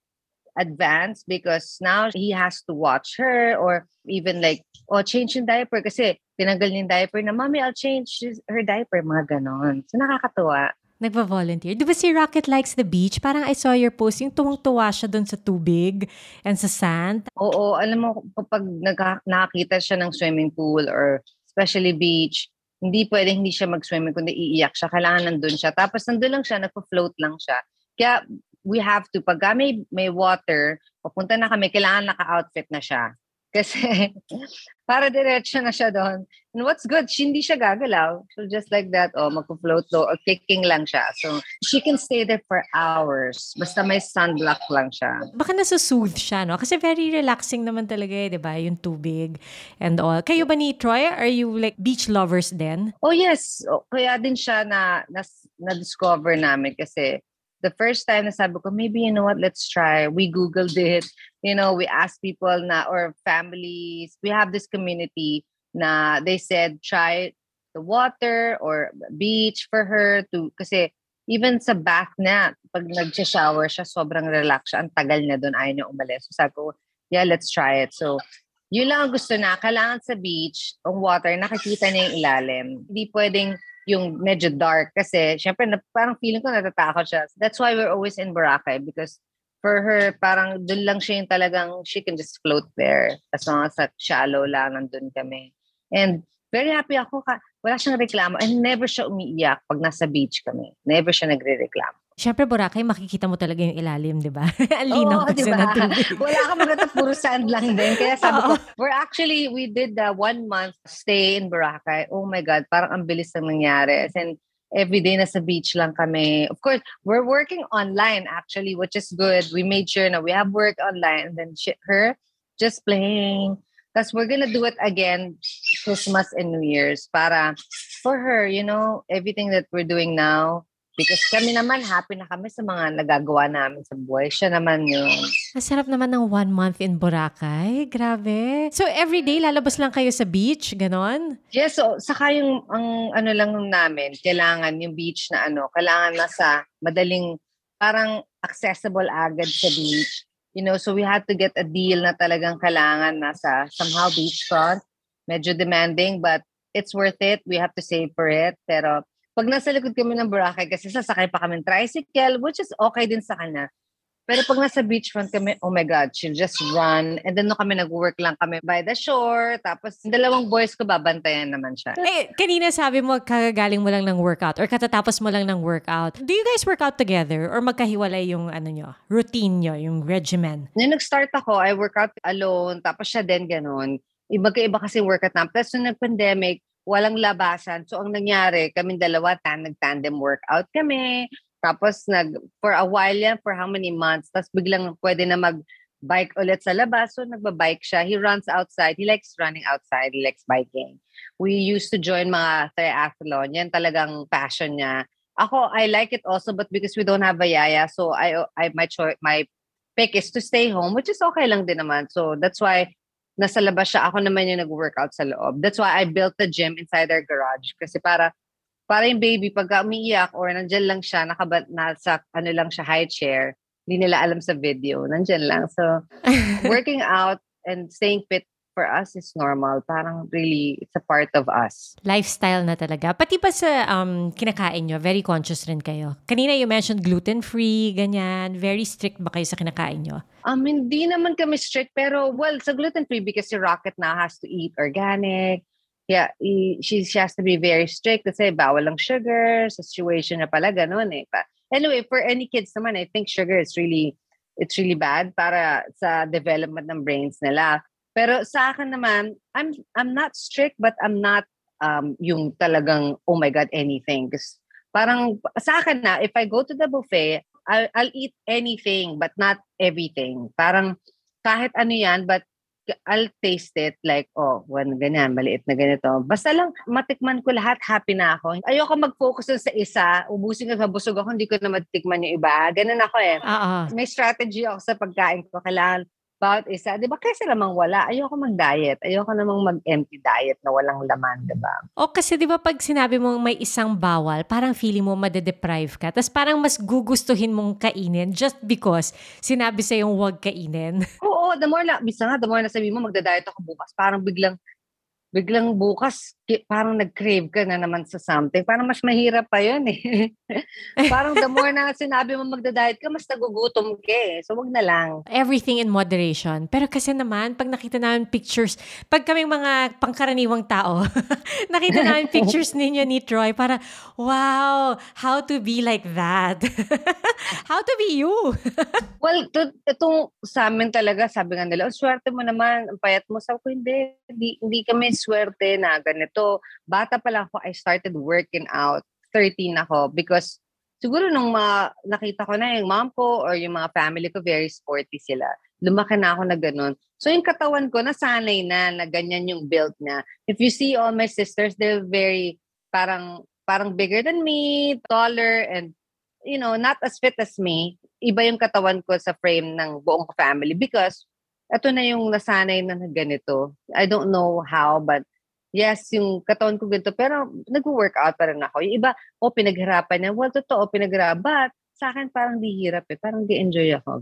[SPEAKER 2] advanced because now he has to watch her or even like, oh, change yung diaper kasi tinanggal niya yung diaper na, Mommy, I'll change her diaper. Mga ganon. So nakakatuwa.
[SPEAKER 1] Nagva-volunteer. Di ba si Rocket likes the beach? Parang I saw your post, yung tuwang-tuwa siya doon sa tubig and sa sand.
[SPEAKER 2] Oo, alam mo, kapag nag- nakakita siya ng swimming pool or especially beach, hindi pwedeng hindi siya mag-swimming kundi iiyak siya. Kailangan nandun siya. Tapos nandun lang siya, nagpo-float lang siya. Kaya we have to, pag may, may water, papunta na kami, kailangan naka-outfit na siya. Kasi para diretso na siya doon. And what's good, hindi siya gagalaw. So just like that, oh, magpo-float low or kicking lang siya. So she can stay there for hours. Basta may sunblock lang siya.
[SPEAKER 1] Baka nasusoothe siya, no? Kasi very relaxing naman talaga eh, di ba? Yung tubig and all. Kayo ba ni Troy? Are you like beach lovers then?
[SPEAKER 2] Oh yes. Oh, kaya din siya na, na, na-discover namin kasi the first time na sabi ko, maybe, you know what, let's try. We Googled it. You know, we asked people na, or families. We have this community na they said, try the water or beach for her to, kasi even sa bath na, pag nag-shower siya, sobrang relax siya. Ang tagal na doon, ayaw niya umalis. So sabi ko, yeah, let's try it. So, Yun lang ang gusto na. Kailangan sa beach, ang water, nakikita na yung ilalim. Hindi pwedeng yung medyo dark kasi syempre na, parang feeling ko natatakot siya. That's why we're always in Boracay because for her, parang dun lang siya yung talagang she can just float there as long as at shallow lang nandun kami. And very happy ako. Ka, wala siyang reklamo and never siya umiiyak pag nasa beach kami. Never siya nagre-reklamo.
[SPEAKER 1] Siyempre, Boracay, makikita mo talaga yung ilalim, di ba? Ang linaw
[SPEAKER 2] Oo,
[SPEAKER 1] kasi
[SPEAKER 2] diba?
[SPEAKER 1] ng tubig.
[SPEAKER 2] Wala ka maganda, puro sand lang din. Kaya sabi ko, we're actually, we did the one month stay in Boracay. Oh my God, parang ang bilis ng nangyari. As in, every day nasa beach lang kami. Of course, we're working online actually, which is good. We made sure na we have work online and then she, her just playing. Because we're gonna do it again Christmas and New Year's para for her, you know, everything that we're doing now, Because kami naman, happy na kami sa mga nagagawa namin sa buhay. Siya naman yun.
[SPEAKER 1] Masarap naman ng one month in Boracay. Grabe. So, every day, lalabas lang kayo sa beach? Ganon?
[SPEAKER 2] Yes, so saka yung ang ano lang namin, kailangan yung beach na ano, kailangan nasa madaling, parang accessible agad sa beach. You know, so we had to get a deal na talagang kailangan nasa somehow beachfront. Medyo demanding, but it's worth it. We have to save for it. Pero pag nasa likod kami ng Boracay, kasi sasakay pa kami ng tricycle, which is okay din sa kanya. Pero pag nasa beachfront kami, oh my God, she'll just run. And then no kami nag-work lang kami by the shore. Tapos dalawang boys ko, babantayan naman siya.
[SPEAKER 1] Eh, kanina sabi mo, kagagaling mo lang ng workout or katatapos mo lang ng workout. Do you guys work out together or magkahiwalay yung ano nyo, routine nyo, yung regimen?
[SPEAKER 2] Nung nag-start ako, I work out alone. Tapos siya din ganun. Iba-iba kasi workout namin. Tapos nung nag-pandemic, walang labasan. So ang nangyari, kami dalawa tan nag-tandem workout kami. Tapos nag for a while yan, for how many months. Tapos biglang pwede na mag bike ulit sa labas. So nagbabike siya. He runs outside. He likes running outside. He likes biking. We used to join mga triathlon. Yan talagang passion niya. Ako, I like it also, but because we don't have a yaya, so I, I my choice, my pick is to stay home, which is okay lang din naman. So that's why nasa labas siya, ako naman yung nag-workout sa loob. That's why I built the gym inside our garage. Kasi para, para yung baby, pag umiiyak or nandyan lang siya, nakaba, nasa, ano lang siya, high chair, hindi nila alam sa video, nandyan lang. So, working out and staying fit for us is normal. Parang really, it's a part of us.
[SPEAKER 1] Lifestyle na talaga. Pati pa sa um, kinakain nyo, very conscious rin kayo. Kanina you mentioned gluten-free, ganyan. Very strict ba kayo sa kinakain nyo?
[SPEAKER 2] Um, hindi naman kami strict, pero well, sa gluten-free because si Rocket na has to eat organic. Yeah, he, she, she has to be very strict kasi bawal lang sugar. Sa situation na pala, ganun eh. But anyway, for any kids naman, I think sugar is really, it's really bad para sa development ng brains nila. Pero sa akin naman, I'm I'm not strict but I'm not um yung talagang oh my god anything because parang sa akin na if I go to the buffet, I'll, I'll eat anything but not everything. Parang kahit ano yan but I'll taste it like, oh, when ganyan, maliit na ganito. Basta lang, matikman ko lahat, happy na ako. Ayoko mag-focus sa isa, ubusin ka, mabusog ako, hindi ko na matikman yung iba. Ganun ako eh.
[SPEAKER 1] Oo.
[SPEAKER 2] May strategy ako sa pagkain ko. Kailangan bawat isa, di ba kaysa namang wala, ayoko mag-diet. Ayoko namang mag-empty diet na walang laman, di ba?
[SPEAKER 1] O kasi di ba pag sinabi mong may isang bawal, parang feeling mo madedeprive ka. Tapos parang mas gugustuhin mong kainin just because sinabi sa yung huwag kainin.
[SPEAKER 2] Oo, the more na, bisa nga, the more na sabi mo, magda-diet ako bukas, parang biglang, biglang bukas, parang nag-crave ka na naman sa something. Parang mas mahirap pa yun eh. parang the more na sinabi mo magda-diet ka, mas nagugutom ka eh. So, wag na lang.
[SPEAKER 1] Everything in moderation. Pero kasi naman, pag nakita namin pictures, pag kaming mga pangkaraniwang tao, nakita namin pictures ninyo ni Troy, para, wow, how to be like that? how to be you?
[SPEAKER 2] well, to, itong sa amin talaga, sabi nga nila, oh, swerte mo naman, ang payat mo. Sabi ko, hindi, hindi, hindi kami swerte na ganito. Bata pa lang ako, I started working out. 13 ako because siguro nung mga nakita ko na yung mom ko or yung mga family ko, very sporty sila. Lumaki na ako na ganun. So yung katawan ko, nasanay na na ganyan yung build niya. If you see all my sisters, they're very parang parang bigger than me, taller, and you know, not as fit as me. Iba yung katawan ko sa frame ng buong family because ito na yung nasanay na ganito. I don't know how, but yes, yung katawan ko ganito, pero nag-workout pa rin ako. Yung iba, oh, pinaghirapan niya. Well, totoo, pinaghirapan. But sa akin parang di hirap eh. Parang di enjoy ako.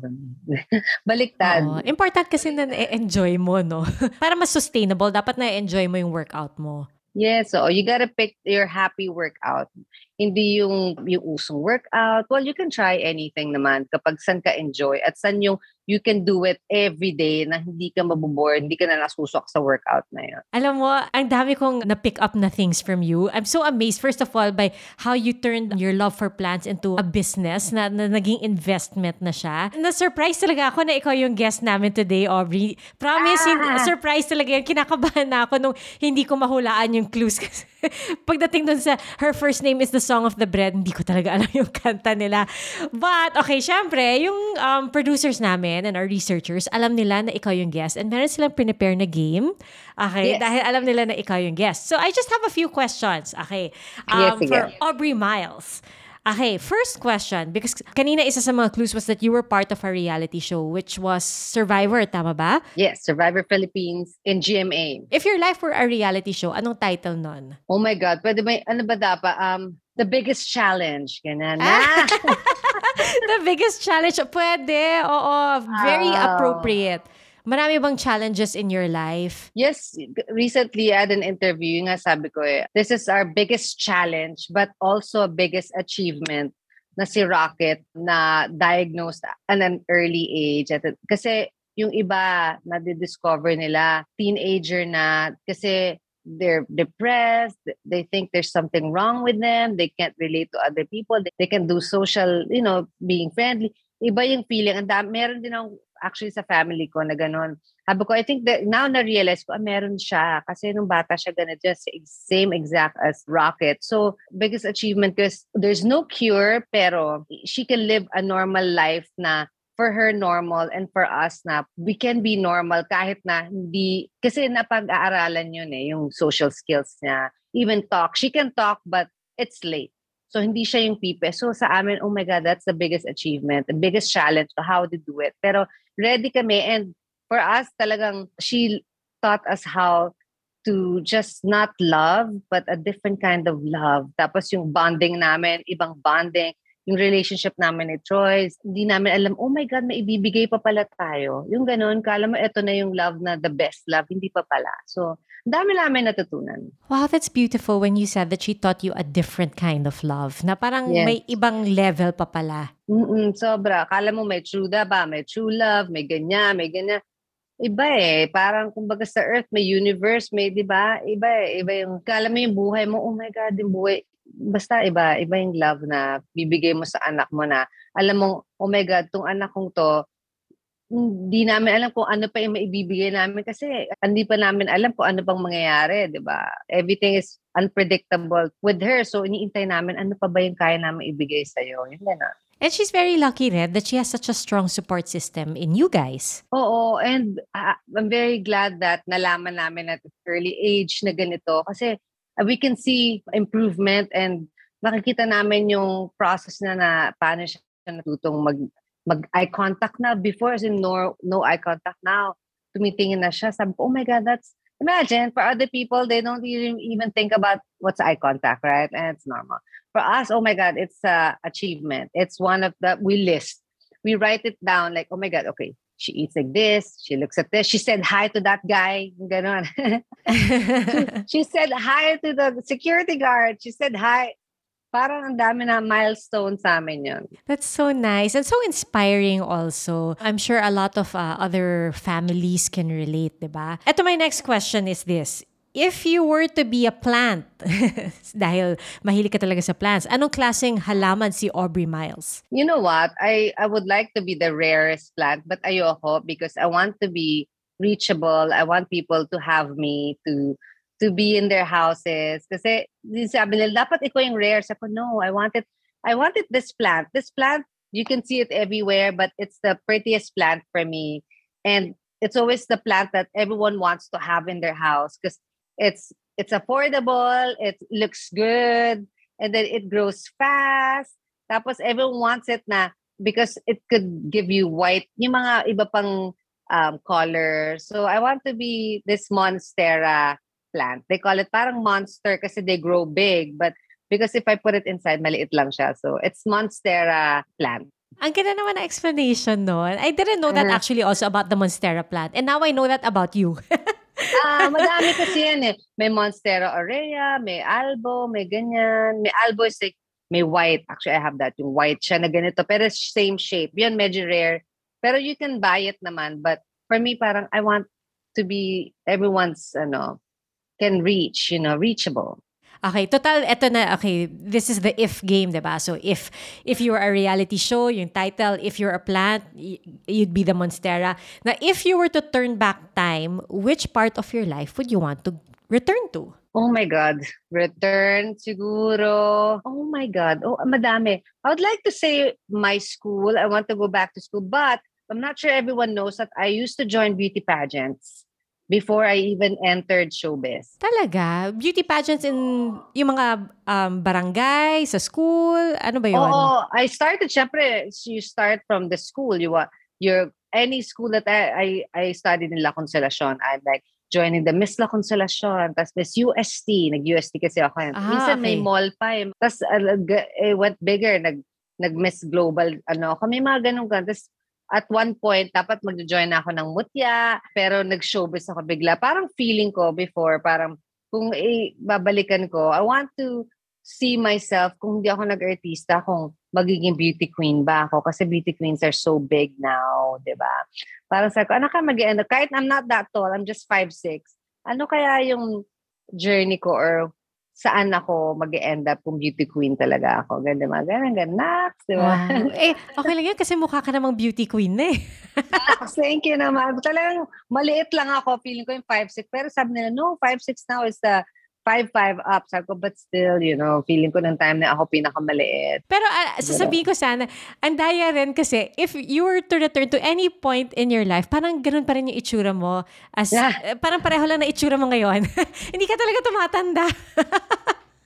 [SPEAKER 2] Baliktad.
[SPEAKER 1] Oo. Important kasi na na-enjoy mo, no? Para mas sustainable, dapat na-enjoy mo yung workout mo.
[SPEAKER 2] Yes, so you gotta pick your happy workout. Hindi yung, yung usong workout. Well, you can try anything naman kapag san ka enjoy at san yung you can do it every day na hindi ka mabuboard, hindi ka na nasusok sa workout na yun.
[SPEAKER 1] Alam mo, ang dami kong na-pick up na things from you. I'm so amazed, first of all, by how you turned your love for plants into a business na, na naging investment na siya. Na-surprise talaga ako na ikaw yung guest namin today, Aubrey. Promise, ah! surprise talaga yun. Kinakabahan na ako nung hindi ko mahulaan yung clues. Pagdating dun sa Her First Name is the Song of the Bread, hindi ko talaga alam yung kanta nila. But, okay, syempre, yung um, producers namin, namin and our researchers, alam nila na ikaw yung guest and meron silang prepare na game. Okay? Yes. Dahil alam nila na ikaw yung guest. So, I just have a few questions. Okay. Um, yes, for Aubrey Miles. Okay, first question, because kanina isa sa mga clues was that you were part of a reality show which was Survivor, tama ba?
[SPEAKER 2] Yes, Survivor Philippines in GMA.
[SPEAKER 1] If your life were a reality show, anong title nun?
[SPEAKER 2] Oh my God, pwede ba, ano ba dapat? Um, the biggest challenge, ganun. Ah!
[SPEAKER 1] the biggest challenge. Pwede. Oo. Very oh. appropriate. Marami bang challenges in your life?
[SPEAKER 2] Yes. Recently, I had an interview. Nga sabi ko eh, this is our biggest challenge but also biggest achievement na si Rocket na diagnosed at an early age. At, kasi yung iba na discover nila, teenager na, kasi they're depressed they think there's something wrong with them they can't relate to other people they, can do social you know being friendly iba yung feeling and meron din akong actually sa family ko na ganun. Sabi ko, I think that now na-realize ko, ah, meron siya. Kasi nung bata siya ganun, just same exact as Rocket. So, biggest achievement is there's no cure, pero she can live a normal life na for her normal and for us na we can be normal kahit na hindi, kasi napag-aaralan yun eh, yung social skills niya. Even talk. She can talk but it's late. So hindi siya yung pipe. So sa amin, oh my God, that's the biggest achievement, the biggest challenge to how to do it. Pero ready kami and for us talagang she taught us how to just not love but a different kind of love. Tapos yung bonding namin, ibang bonding yung relationship namin ni Troy, hindi namin alam, oh my God, may ibibigay pa pala tayo. Yung ganun, kala mo ito na yung love na the best love, hindi pa pala. So, dami namin natutunan.
[SPEAKER 1] Wow, that's beautiful when you said that she taught you a different kind of love, na parang yes. may ibang level pa pala.
[SPEAKER 2] Mm-mm, sobra. Kala mo may true love ba? May true love, may ganyan, may ganyan. Iba eh. Parang kumbaga sa earth, may universe, may, di ba? Iba eh. Iba yung, kala mo yung buhay mo, oh my God, yung buhay basta iba, iba yung love na bibigay mo sa anak mo na alam mo, oh my God, tong anak kong to, hindi namin alam kung ano pa yung maibibigay namin kasi hindi pa namin alam kung ano pang mangyayari, di ba? Everything is unpredictable with her. So, iniintay namin, ano pa ba yung kaya namin ibigay sa'yo? Yun na.
[SPEAKER 1] And she's very lucky, Red, that she has such a strong support system in you guys.
[SPEAKER 2] Oo, and uh, I'm very glad that nalaman namin at early age na ganito kasi we can see improvement and nakikita namin yung process na na paano siya natutong mag mag eye contact na. Before as in no no eye contact. Now tumitingin na siya. Sabi ko oh my god that's imagine for other people they don't even even think about what's eye contact right? And it's normal. For us oh my god it's a achievement. It's one of the we list. We write it down like oh my god okay she eats like this, she looks at this, she said hi to that guy, ganon. she, she said hi to the security guard, she said hi. Parang ang dami na milestone sa amin yun.
[SPEAKER 1] That's so nice and so inspiring also. I'm sure a lot of uh, other families can relate, di ba? Ito my next question is this if you were to be a plant, dahil mahilig ka talaga sa plants, anong klaseng halaman si Aubrey Miles?
[SPEAKER 2] You know what? I, I would like to be the rarest plant, but ayoko because I want to be reachable. I want people to have me to to be in their houses. Kasi sabi nila, dapat ikaw yung rare. Sabi ko, no, I wanted, I wanted this plant. This plant, you can see it everywhere, but it's the prettiest plant for me. And it's always the plant that everyone wants to have in their house because it's it's affordable, it looks good, and then it grows fast. Tapos everyone wants it na because it could give you white, yung mga iba pang um, color. So I want to be this monstera plant. They call it parang monster kasi they grow big, but Because if I put it inside, maliit lang siya. So it's Monstera plant.
[SPEAKER 1] Ang ganda naman na explanation nun. I didn't know that
[SPEAKER 2] Uh-huh.
[SPEAKER 1] actually also about the Monstera plant. And now I know that about you.
[SPEAKER 2] Ah, madami kasi yan eh. May Monstera aurea, may albo, may ganyan. May albo is like, may white. Actually, I have that. Yung white siya na ganito. Pero same shape. Yun, medyo rare. Pero you can buy it naman. But for me, parang I want to be everyone's, ano, can reach, you know, reachable.
[SPEAKER 1] Okay, total, eto na, okay, this is the if game, diba? So, if if you're a reality show, yung title, if you're a plant, you'd be the Monstera. Now, if you were to turn back time, which part of your life would you want to return to?
[SPEAKER 2] Oh my God. Return, siguro. Oh my God. Oh, madami. I would like to say my school. I want to go back to school. But I'm not sure everyone knows that I used to join beauty pageants before I even entered showbiz.
[SPEAKER 1] Talaga? Beauty pageants in yung mga um, barangay, sa school? Ano ba yun?
[SPEAKER 2] Oo, I started, syempre, you start from the school. You want, your any school that I, I, I studied in La Consolacion, I'm like, joining the Miss La Consolacion, tapos Miss UST, nag-UST kasi ako.
[SPEAKER 1] Ah,
[SPEAKER 2] Minsan may
[SPEAKER 1] okay.
[SPEAKER 2] mall pa eh. Tapos uh, g- it went bigger, nag, nag-Miss Global, ano, kami mga ganun ka. Tapos at one point, dapat mag-join ako ng mutya, pero nag-showbiz ako bigla. Parang feeling ko before, parang kung i- babalikan ko, I want to see myself kung hindi ako nag-artista, kung magiging beauty queen ba ako. Kasi beauty queens are so big now, di ba? Parang sa ko, ano ka mag end Kahit I'm not that tall, I'm just 5'6". Ano kaya yung journey ko or saan ako mag end up kung beauty queen talaga ako? Ganda mga ganun, ganak, di ba?
[SPEAKER 1] Wow. Eh, okay lang yan kasi mukha ka namang beauty queen na eh.
[SPEAKER 2] Thank you naman. Talagang maliit lang ako. Feeling ko yung 5'6". Pero sabi nila, no, 5'6 now is the 5'5 up. Sabi ko, but still, you know, feeling ko ng time na ako pinakamaliit.
[SPEAKER 1] Pero ah, sasabihin ko sana, ang daya rin kasi if you were to return to any point in your life, parang ganun pa rin yung itsura mo. As,
[SPEAKER 2] Yeah.
[SPEAKER 1] eh, parang pareho lang na itsura mo ngayon. Hindi ka talaga tumatanda.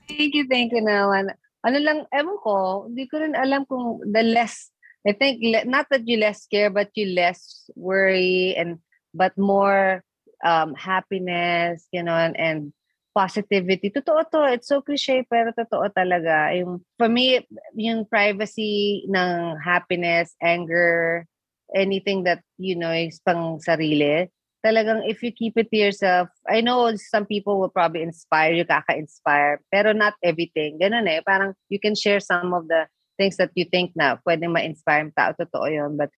[SPEAKER 2] Thank you, thank you naman. Ano lang, ewan ko, hindi ko rin alam kung the less, I think, not that you less care, but you less worry and, but more um, happiness, you know, and, and positivity. Totoo to, it's so cliche, pero totoo talaga. Yung, for me, yung privacy ng happiness, anger, anything that, you know, is pang sarili, talagang if you keep it to yourself, I know some people will probably inspire you, kaka-inspire, pero not everything. Ganun eh, parang you can share some of the things that you think na pwedeng ma-inspire yung tao, totoo yun. But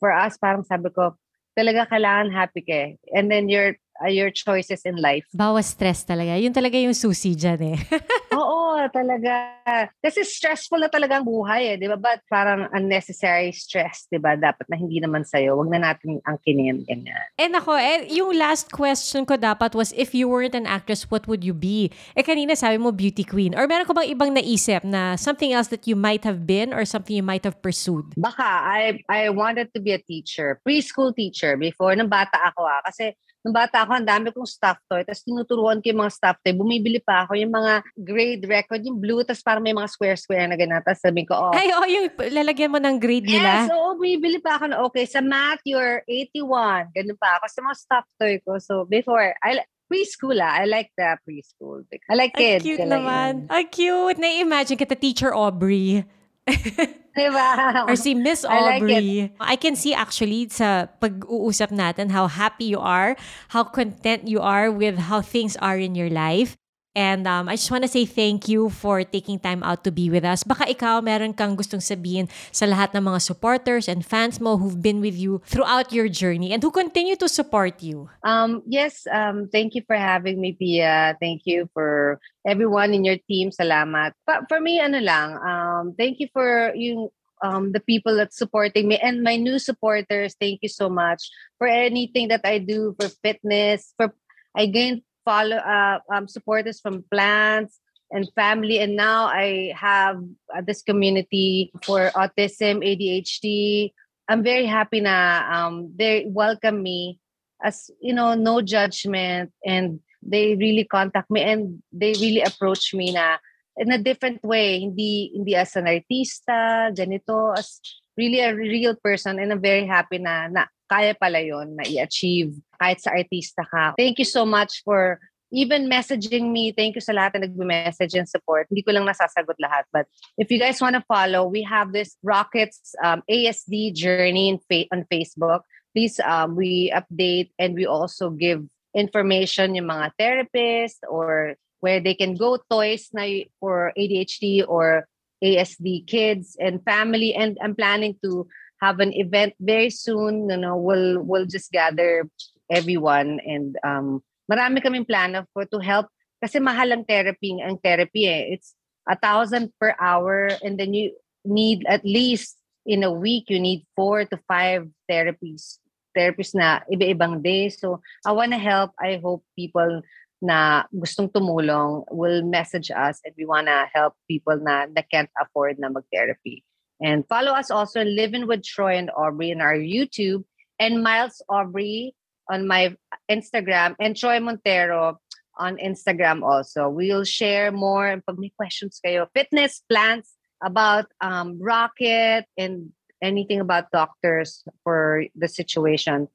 [SPEAKER 2] for us, parang sabi ko, talaga kailangan happy ka eh. And then your uh, your choices in life.
[SPEAKER 1] Bawas stress talaga. Yun talaga yung susi dyan eh.
[SPEAKER 2] Oo, talaga. Kasi stressful na talaga ang buhay eh, di ba? But parang unnecessary stress, di ba? Dapat na hindi naman sa'yo. Huwag na natin angkinin. Ganyan.
[SPEAKER 1] eh nako, eh, yung last question ko dapat was if you weren't an actress, what would you be? Eh kanina sabi mo beauty queen. Or meron ko bang ibang naisip na something else that you might have been or something you might have pursued?
[SPEAKER 2] Baka, I, I wanted to be a teacher, preschool teacher before, nung bata ako ah. Kasi nung bata ako, ang dami kong stuffed toy. Tapos tinuturuan ko yung mga stuffed toy. Bumibili pa ako yung mga grade record, yung blue, tapos parang may mga square-square na ganun. Tapos sabi ko, oh,
[SPEAKER 1] Ay, oh, yung lalagyan mo ng grade
[SPEAKER 2] Yes,
[SPEAKER 1] nila.
[SPEAKER 2] oo, bumibili pa ako na, okay, sa math, you're 81. Ganun pa ako sa mga stuffed toy ko. So, before, I preschool ah. I like the preschool. I like
[SPEAKER 1] Ang
[SPEAKER 2] kids.
[SPEAKER 1] cute
[SPEAKER 2] I like
[SPEAKER 1] naman. Ang cute. Na-imagine kita, Teacher Aubrey.
[SPEAKER 2] Diba?
[SPEAKER 1] Or si Miss
[SPEAKER 2] I like
[SPEAKER 1] Aubrey. I can see actually sa pag-uusap natin how happy you are, how content you are with how things are in your life. And um, I just want to say thank you for taking time out to be with us. Baka ikaw meron kang gustong sabihin sa lahat ng mga supporters and fans mo who've been with you throughout your journey and who continue to support you.
[SPEAKER 2] Um, yes, um, thank you for having me, Pia. Thank you for everyone in your team. Salamat. Pa- for me, ano lang, um, thank you for yung um, the people that's supporting me and my new supporters. Thank you so much for anything that I do for fitness. For I gained follow uh, um, supporters from plants and family, and now I have uh, this community for autism, ADHD. I'm very happy na um, they welcome me as you know no judgment and they really contact me and they really approach me na in a different way hindi hindi as an artista ganito as really a real person and I'm very happy na, na kaya pala yon na i-achieve kahit sa artista ka thank you so much for even messaging me. Thank you sa lahat na nagme-message and support. Hindi ko lang nasasagot lahat. But if you guys want to follow, we have this Rockets um, ASD journey fa- on Facebook. Please, um, we update and we also give information yung mga therapists or where they can go toys na for ADHD or ASD kids and family. And I'm planning to have an event very soon. You know, we'll we'll just gather everyone and um, marami kaming plano for to help kasi mahal ang therapy ang therapy eh. It's a thousand per hour and then you need at least in a week you need four to five therapies therapies na iba-ibang day. So I want to help. I hope people na gustong tumulong will message us and we want to help people na, na can't afford na mag-therapy. And follow us also in Living with Troy and Aubrey in our YouTube and Miles Aubrey on my Instagram and Troy Montero on Instagram also. We'll share more and pag may questions kayo, fitness plans about um, Rocket and anything about doctors for the situation,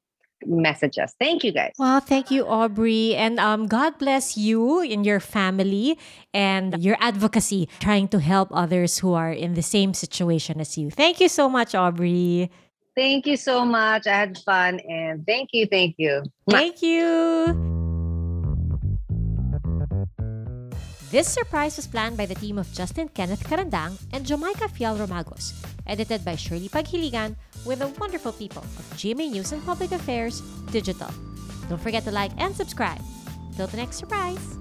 [SPEAKER 2] message us. Thank you guys.
[SPEAKER 1] Well, thank you, Aubrey. And um, God bless you and your family and your advocacy, trying to help others who are in the same situation as you. Thank you so much, Aubrey.
[SPEAKER 2] Thank you so much. I had fun and thank you, thank you.
[SPEAKER 1] Thank you. This surprise was planned by the team of Justin Kenneth Carandang and Jamaica Fial Romagos, edited by Shirley Paghiligan with the wonderful people of GMA News and Public Affairs Digital. Don't forget to like and subscribe. Till the next surprise!